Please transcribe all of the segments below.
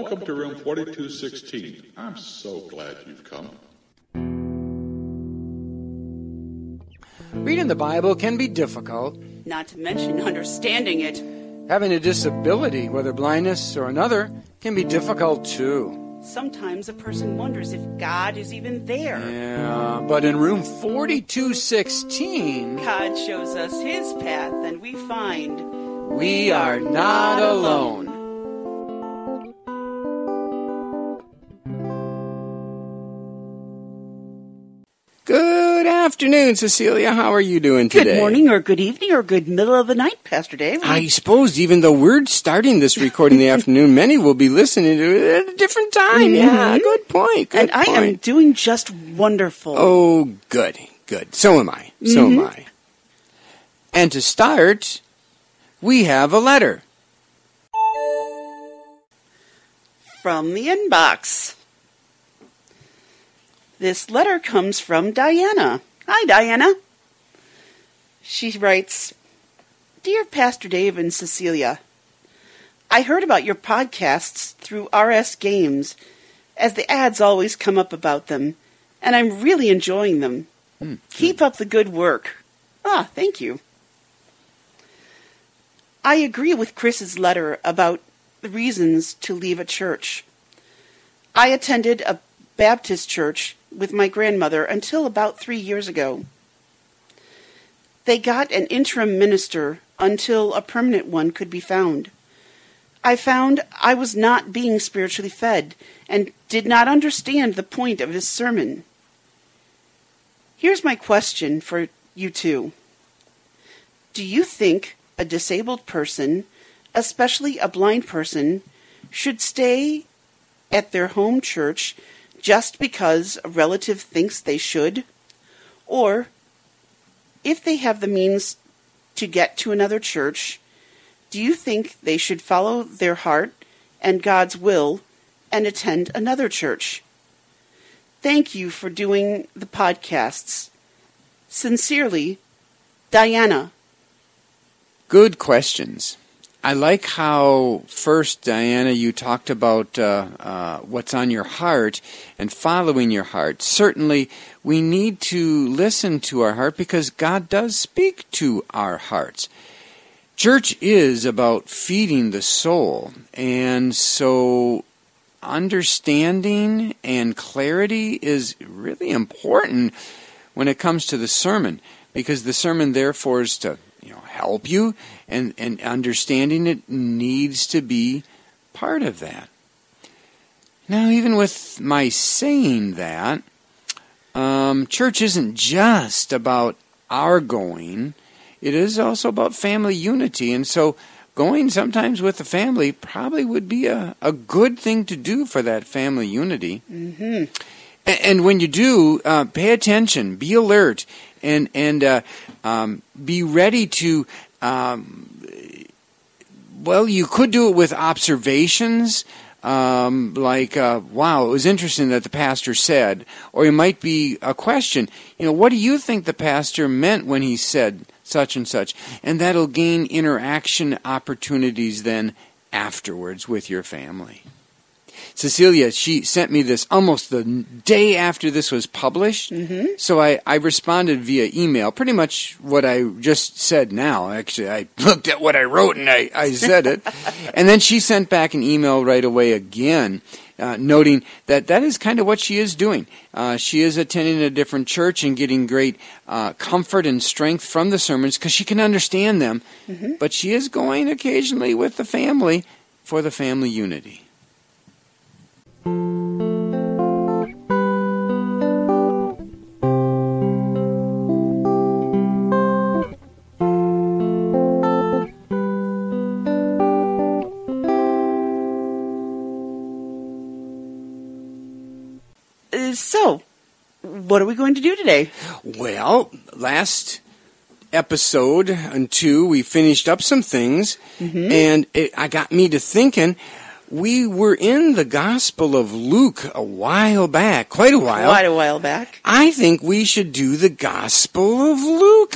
Welcome to room 4216. I'm so glad you've come. Reading the Bible can be difficult. Not to mention understanding it. Having a disability, whether blindness or another, can be difficult too. Sometimes a person wonders if God is even there. Yeah, but in room 4216, God shows us his path and we find we are not alone. Afternoon, Cecilia. How are you doing today? good morning or good evening or good middle of the night, Pastor Dave. I suppose even though we're starting this recording in the afternoon, many will be listening to it at a different time. Yeah, mm-hmm. good point. Good and I am doing just wonderful. Oh, good, good. So am I. So am mm-hmm. I. And to start, we have a letter. From the inbox. This letter comes from Diana. Hi, Diana. She writes Dear Pastor Dave and Cecilia, I heard about your podcasts through RS Games, as the ads always come up about them, and I'm really enjoying them. Keep up the good work. Ah, thank you. I agree with Chris's letter about the reasons to leave a church. I attended a Baptist church with my grandmother until about three years ago. They got an interim minister until a permanent one could be found. I found I was not being spiritually fed and did not understand the point of his sermon. Here's my question for you two. Do you think a disabled person, especially a blind person, should stay at their home church just because a relative thinks they should? Or, if they have the means to get to another church, do you think they should follow their heart and God's will and attend another church? Thank you for doing the podcasts. Sincerely, Diana. Good questions. I like how first, Diana, you talked about uh, uh, what's on your heart and following your heart. Certainly, we need to listen to our heart because God does speak to our hearts. Church is about feeding the soul, and so understanding and clarity is really important when it comes to the sermon because the sermon therefore is to you know help you and and understanding it needs to be part of that. Now even with my saying that um, church isn't just about our going it is also about family unity. And so going sometimes with the family probably would be a, a good thing to do for that family unity. Mm-hmm. And, and when you do, uh, pay attention, be alert, and and uh, um, be ready to. Um, well, you could do it with observations, um, like, uh, "Wow, it was interesting that the pastor said," or it might be a question. You know, what do you think the pastor meant when he said such and such? And that'll gain interaction opportunities then afterwards with your family. Cecilia, she sent me this almost the day after this was published. Mm-hmm. So I, I responded via email, pretty much what I just said now. Actually, I looked at what I wrote and I, I said it. and then she sent back an email right away again, uh, noting that that is kind of what she is doing. Uh, she is attending a different church and getting great uh, comfort and strength from the sermons because she can understand them. But she is going occasionally with the family for the family unity. Uh, so, what are we going to do today? Well, last episode and two, we finished up some things, and it I got me to thinking. We were in the Gospel of Luke a while back, quite a while. Quite a while back. I think we should do the Gospel of Luke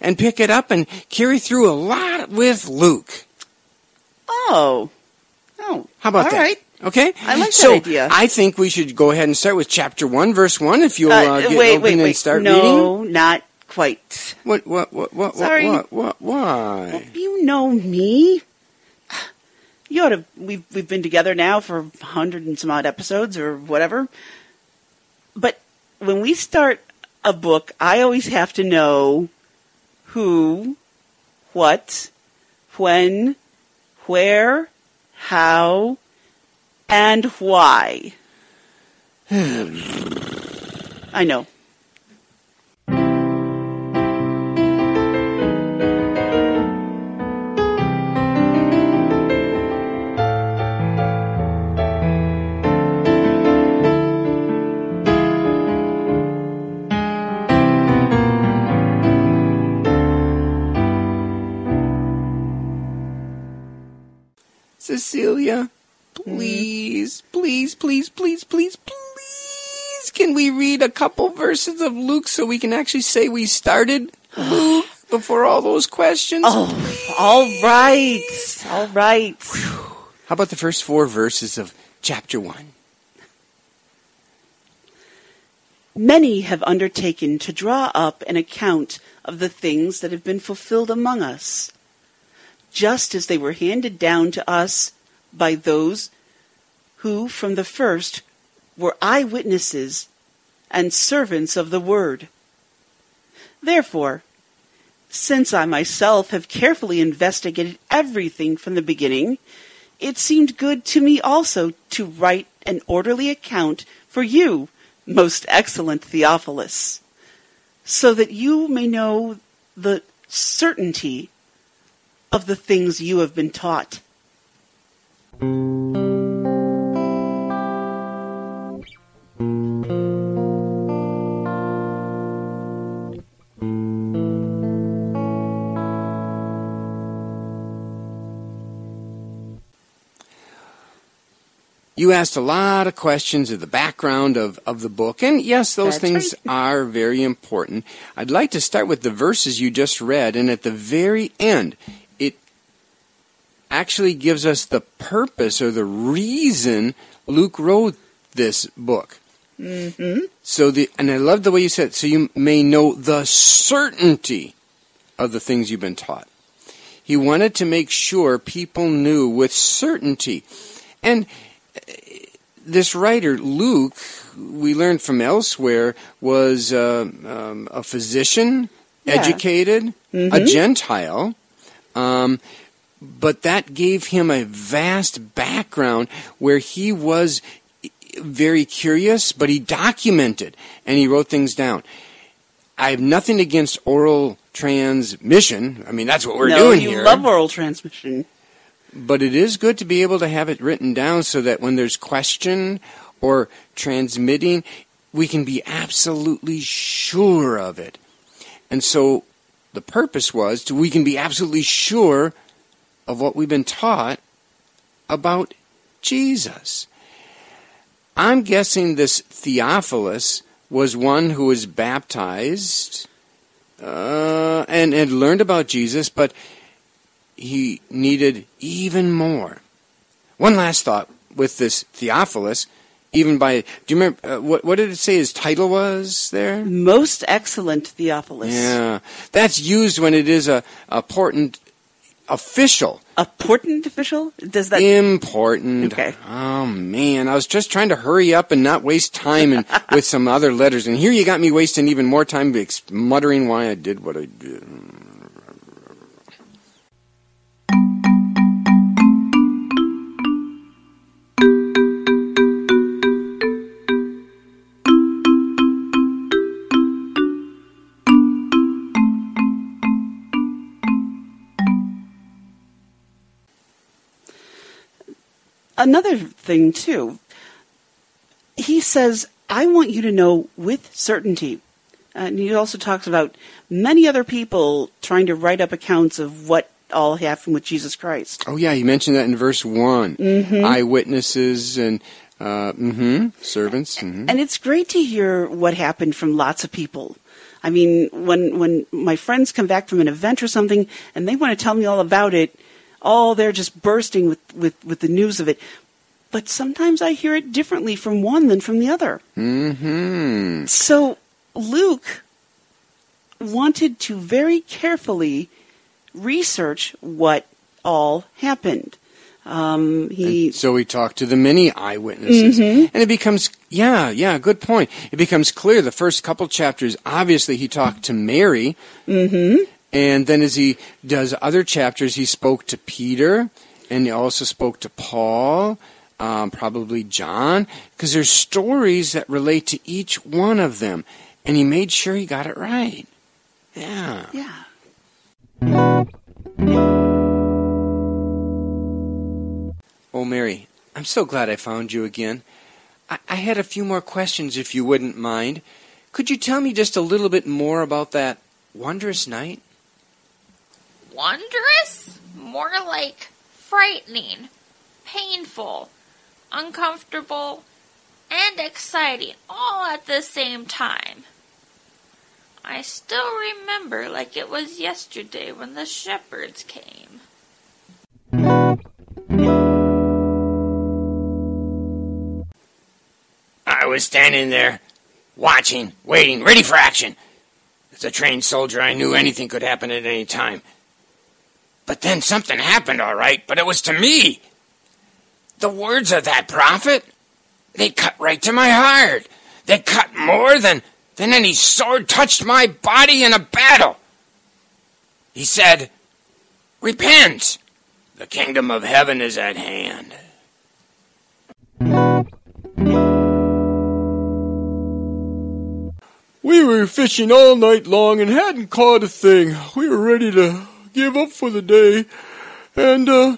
and pick it up and carry through a lot with Luke. Oh. Oh. How about All that? right. Okay, I like that idea. I think we should go ahead and start with chapter one, verse one. If you'll uh, Uh, get wait, open wait, and wait. start no, reading. not quite. What? What? What? What? Sorry. What? What? What? Why? You know me. You ought to. We've we've been together now for a hundred and some odd episodes or whatever. But when we start a book, I always have to know who, what, when, where, how, and why. I know. Cecilia, mm-hmm. please, please, please, please, please, please, can we read a couple verses of Luke so we can actually say we started Luke before all those questions? Oh, all right, all right. How about the first four verses of chapter one? Many have undertaken to draw up an account of the things that have been fulfilled among us, just as they were handed down to us by those who from the first were eyewitnesses and servants of the word. Therefore, since I myself have carefully investigated everything from the beginning, it seemed good to me also to write an orderly account for you, most excellent Theophilus, so that you may know the certainty of the things you have been taught. You asked a lot of questions of the background of, of the book, and yes, those That's things right. are very important. I'd like to start with the verses you just read, and at the very end, it actually gives us the purpose or the reason Luke wrote this book. Mm-hmm. So the and I love the way you said it, so you may know the certainty of the things you've been taught. He wanted to make sure people knew with certainty. And uh, this writer, Luke, we learned from elsewhere, was uh, um, a physician, Yeah. educated, a Gentile. Um, but that gave him a vast background where he was very curious, but he documented and he wrote things down. I have nothing against oral transmission. I mean, that's what we're no, doing you here. love oral transmission. But it is good to be able to have it written down so that when there's question or transmitting, we can be absolutely sure of it. And so the purpose was to we can be absolutely sure of what we've been taught about Jesus. I'm guessing this Theophilus was one who was baptized uh, and had learned about Jesus, but he needed even more. One last thought with this Theophilus, even by do you remember uh, what what did it say his title was there? Most excellent Theophilus. Yeah, that's used when it is a important official. Important official? Does that Important. Okay. Oh man, I was just trying to hurry up and not waste time and with some other letters, and here you got me wasting even more time muttering why I did what I did. Another thing too. He says, "I want you to know with certainty." And he also talks about many other people trying to write up accounts of what all happened with Jesus Christ. Oh yeah, you mentioned that in verse one. Eyewitnesses and uh, hmm servants. hmm And it's great to hear what happened from lots of people. I mean, when when my friends come back from an event or something and they want to tell me all about it, oh, they're just bursting with, with, with the news of it. but sometimes I hear it differently from one than from the other. Mm-hmm. So Luke wanted to very carefully research what all happened. Um, he So we talked to the many eyewitnesses, and it becomes yeah, yeah, good point. It becomes clear the first couple chapters. Obviously, he talked to Mary, mhm. And then as he does other chapters, he spoke to Peter, and he also spoke to Paul, um, probably John, because there's stories that relate to each one of them, and he made sure he got it right. Yeah. yeah. Oh, Mary, I'm so glad I found you again. I, I had a few more questions, if you wouldn't mind. Could you tell me just a little bit more about that wondrous night? Wondrous? More like frightening, painful, uncomfortable, and exciting all at the same time. I still remember like it was yesterday when the shepherds came. I was standing there, watching, waiting, ready for action. As a trained soldier, I knew anything could happen at any time. But then something happened, all right, but it was to me. The words of that prophet, they cut right to my heart. They cut more than, than any sword touched my body in a battle. He said, Repent! The kingdom of heaven is at hand. We were fishing all night long and hadn't caught a thing. We were ready to give up for the day. And, uh,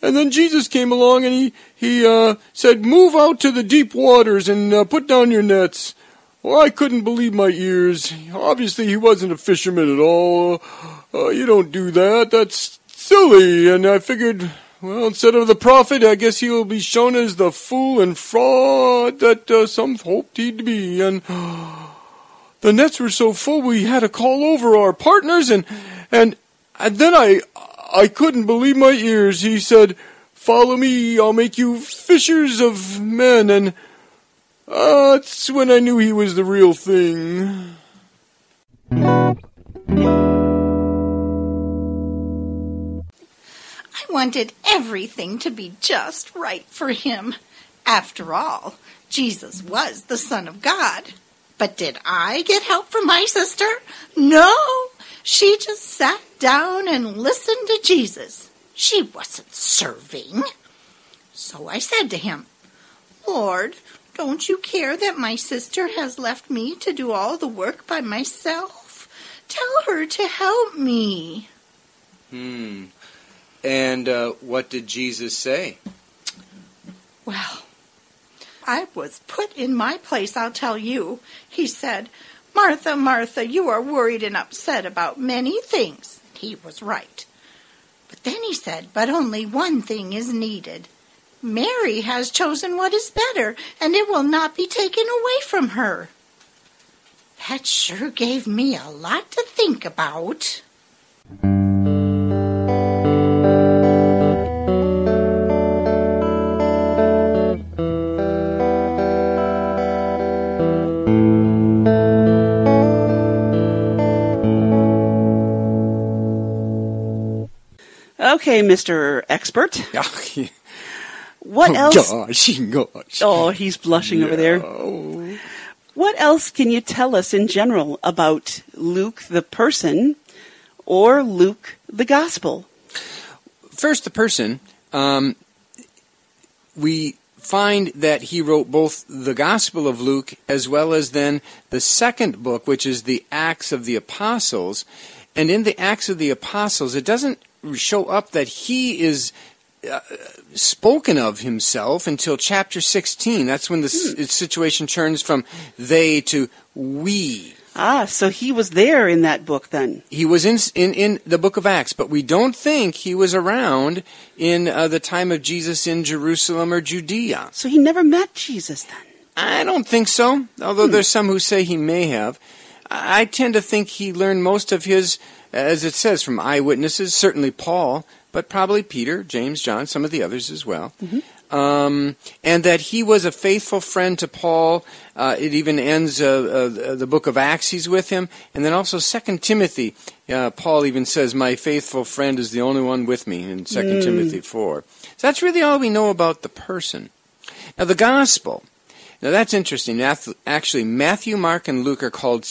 and then Jesus came along and he, he, uh, said, move out to the deep waters and uh, put down your nets. Well, I couldn't believe my ears. Obviously, he wasn't a fisherman at all. Uh, you don't do that. That's silly. And I figured, well, instead of the prophet, I guess he will be shown as the fool and fraud that uh, some hoped he'd be. And the nets were so full we had to call over our partners and and and then I I couldn't believe my ears. He said, "Follow me, I'll make you fishers of men." And uh, that's when I knew he was the real thing. I wanted everything to be just right for him. After all, Jesus was the Son of God. But did I get help from my sister? No. She just sat down and listened to Jesus. She wasn't serving. So I said to him, Lord, don't you care that my sister has left me to do all the work by myself? Tell her to help me. Hmm. And uh, what did Jesus say? Well, I was put in my place, I'll tell you. He said, Martha, Martha, you are worried and upset about many things. He was right. But then he said, But only one thing is needed. Mary has chosen what is better, and it will not be taken away from her. That sure gave me a lot to think about. Okay, Mr. Expert. Oh, What else? gosh, gosh. Oh, he's blushing over there. Oh. What else can you tell us in general about Luke the person or Luke the gospel? First, the person. Um, we find that he wrote both the Gospel of Luke as well as then the second book, which is the Acts of the Apostles. And in the Acts of the Apostles, it doesn't show up that he is uh, spoken of himself until chapter 16. That's when the s- situation turns from they to we. Ah, so he was there in that book then. He was in, in, in the book of Acts, but we don't think he was around in uh, the time of Jesus in Jerusalem or Judea. So he never met Jesus then. I don't think so, although there's some who say he may have. I tend to think he learned most of his, as it says, from eyewitnesses, certainly Paul, but probably Peter, James, John, some of the others as well. um, and that he was a faithful friend to Paul. Uh, it even ends uh, uh, the book of Acts. He's with him, and then also Second Timothy. Uh, Paul even says, "My faithful friend is the only one with me." In Second Timothy four. So that's really all we know about the person. Now the gospel. Now that's interesting. Actually, Matthew, Mark, and Luke are called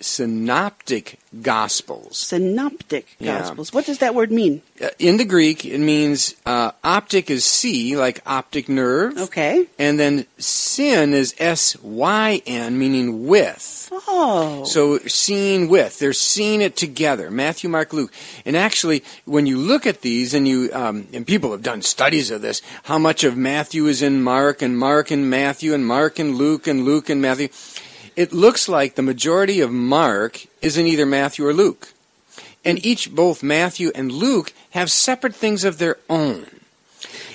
synoptic gospels. Synoptic Yeah. gospels. What does that word mean? Uh, In the Greek, it means uh, optic is see, like optic nerve, Okay. and then sin is S Y N, meaning with. Oh. So seen with, they're seeing it together. Matthew, Mark, Luke, and actually, when you look at these, and you um, and people have done studies of this, how much of Matthew is in Mark, and Mark in Matthew, and Mark and Luke, and Luke in Matthew. It looks like the majority of Mark is in either Matthew or Luke, and each both Matthew and Luke have separate things of their own.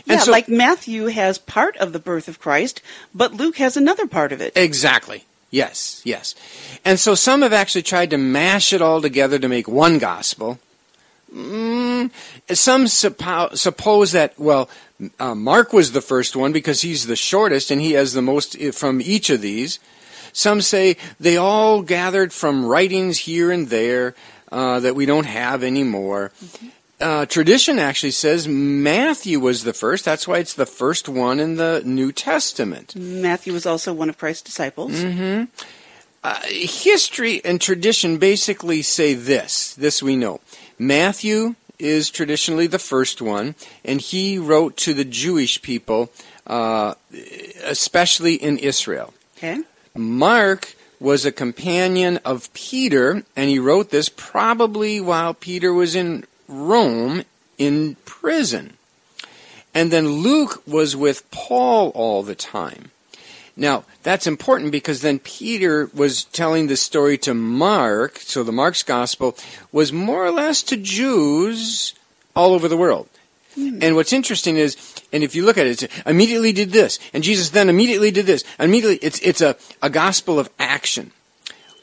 yeah, so- like Matthew has part of the birth of Christ, but Luke has another part of it. Exactly. Yes, yes. And so some have actually tried to mash it all together to make one gospel. Mm, some suppo- suppose that, well, uh, Mark was the first one because he's the shortest and he has the most from each of these. Some say they all gathered from writings here and there uh, that we don't have anymore. Uh, tradition actually says Matthew was the first. That's why it's the first one in the New Testament. Matthew was also one of Christ's disciples. Mm-hmm. Uh, history and tradition basically say this. This we know. Matthew is traditionally the first one, and he wrote to the Jewish people, uh, especially in Israel. Okay. Mark was a companion of Peter, and he wrote this probably while Peter was in Rome in prison. And then Luke was with Paul all the time. Now, that's important because then Peter was telling the story to Mark, so the Mark's gospel was more or less to Jews all over the world. And what's interesting is, and if you look at it, immediately did this, and Jesus then immediately did this. Immediately, it's it's a, a gospel of action,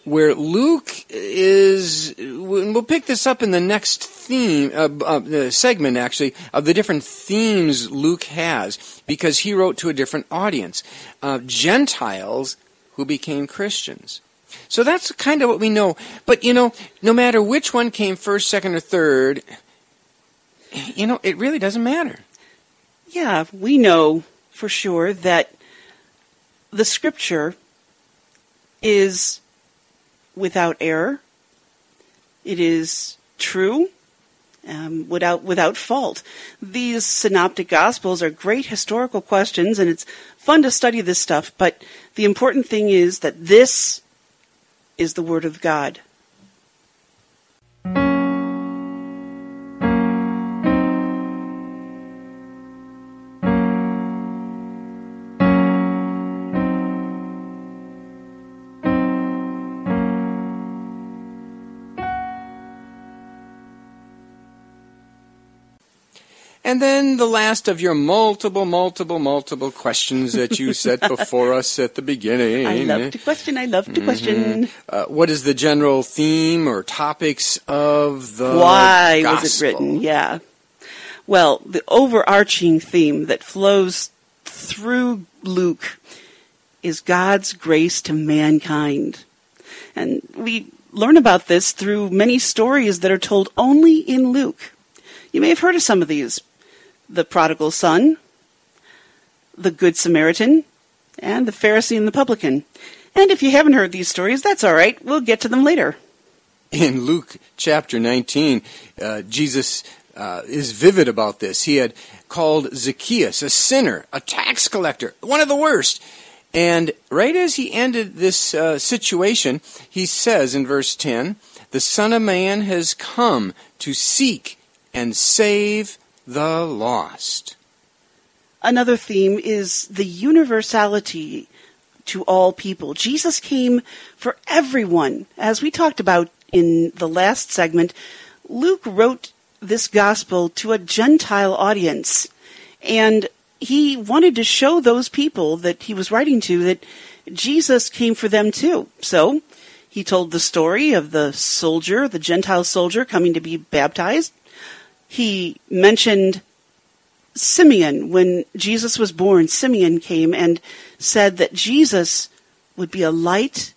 where Luke is. We'll pick this up in the next theme, uh, uh, segment actually of the different themes Luke has, because he wrote to a different audience, uh, Gentiles who became Christians. So that's kind of what we know. But you know, no matter which one came first, second, or third, you know, it really doesn't matter. Yeah, we know for sure that the scripture is without error. It is true, um, without without fault. These synoptic gospels are great historical questions, and it's fun to study this stuff. But the important thing is that this is the word of God. And then the last of your multiple, multiple, multiple questions that you set before us at the beginning. I love to question. I love to question. Uh, what is the general theme or topics of the Why gospel? was it written? Yeah. Well, the overarching theme that flows through Luke is God's grace to mankind. And we learn about this through many stories that are told only in Luke. You may have heard of some of these the prodigal son, the good Samaritan, and the Pharisee and the publican. And if you haven't heard these stories, that's all right. We'll get to them later. in Luke chapter 19, uh, Jesus uh, is vivid about this. He had called Zacchaeus a sinner, a tax collector, one of the worst. And right as he ended this uh, situation, he says in verse 10 The Son of Man has come to seek and save the lost. Another theme is the universality to all people. Jesus came for everyone. As we talked about in the last segment, Luke wrote this gospel to a Gentile audience. And he wanted to show those people that he was writing to that Jesus came for them too. So he told the story of the soldier, the Gentile soldier coming to be baptized. He mentioned Simeon, when Jesus was born, Simeon came and said that Jesus would be a light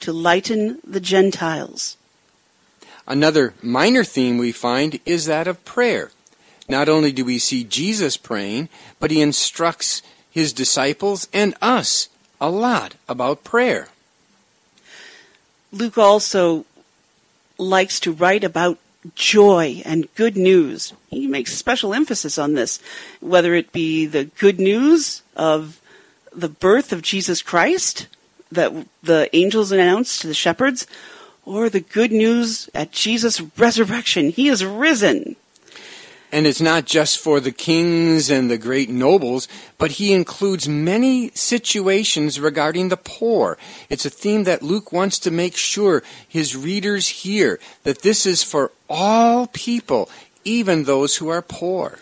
to lighten the Gentiles. Another minor theme we find is that of prayer. Not only do we see Jesus praying, but he instructs his disciples and us a lot about prayer. Luke also likes to write about joy and good news. He makes special emphasis on this, whether it be the good news of the birth of Jesus Christ that the angels announced to the shepherds, or the good news at Jesus' resurrection. He is risen. And it's not just for the kings and the great nobles, but he includes many situations regarding the poor. It's a theme that Luke wants to make sure his readers hear that this is for all people, even those who are poor.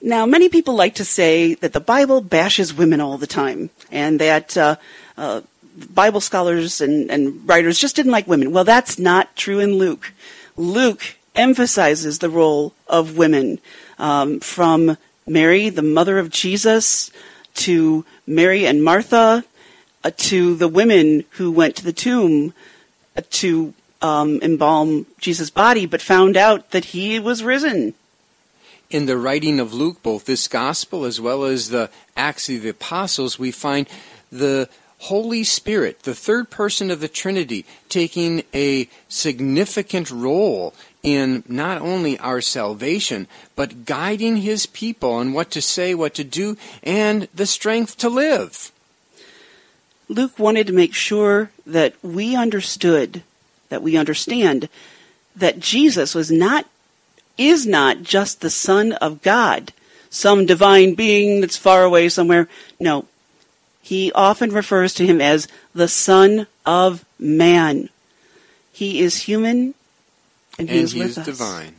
Now, many people like to say that the Bible bashes women all the time, and that uh, uh, Bible scholars and, and writers just didn't like women. Well, that's not true in Luke. Luke emphasizes the role of women, um, from Mary, the mother of Jesus, to Mary and Martha, uh, to the women who went to the tomb uh, to um, embalm Jesus' body, but found out that he was risen. In the writing of Luke, both this gospel as well as the Acts of the Apostles, we find the Holy Spirit, the third person of the Trinity, taking a significant role in not only our salvation, but guiding his people on what to say, what to do, and the strength to live. Luke wanted to make sure that we understood, that we understand, that Jesus was not, is not just the Son of God, some divine being that's far away somewhere. No. He often refers to him as the Son of Man. He is human and he and is he with is us. divine.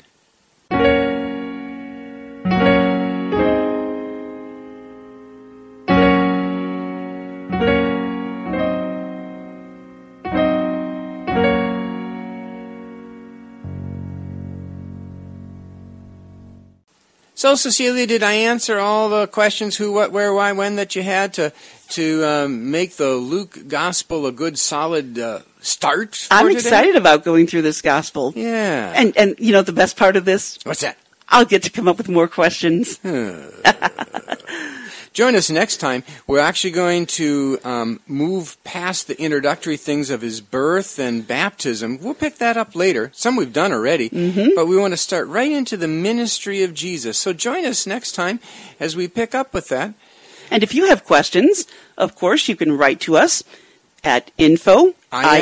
So, Cecilia, did I answer all the questions who, what, where, why, when that you had to to um, make the Luke Gospel a good, solid uh, start? For I'm today? excited about going through this gospel. Yeah. And and you know the best part of this, what's that? I'll get to come up with more questions. Join us next time. We're actually going to um, move past the introductory things of his birth and baptism. We'll pick that up later. Some we've done already, but we want to start right into the ministry of Jesus. So join us next time as we pick up with that. And if you have questions, of course, you can write to us at info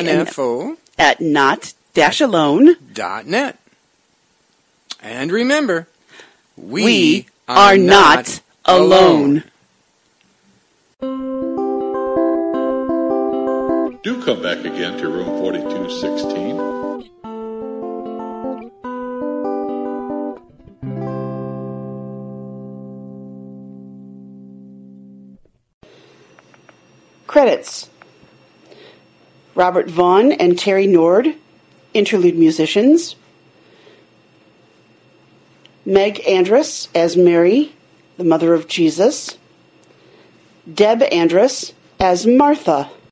info at not dash alone. dot net. And remember, we, We are not alone. Do come back again to room 4216. Credits Robert Vaughn and Terry Nord, interlude musicians. Meg Andrus as Mary, the mother of Jesus. Deb Andrus as Martha.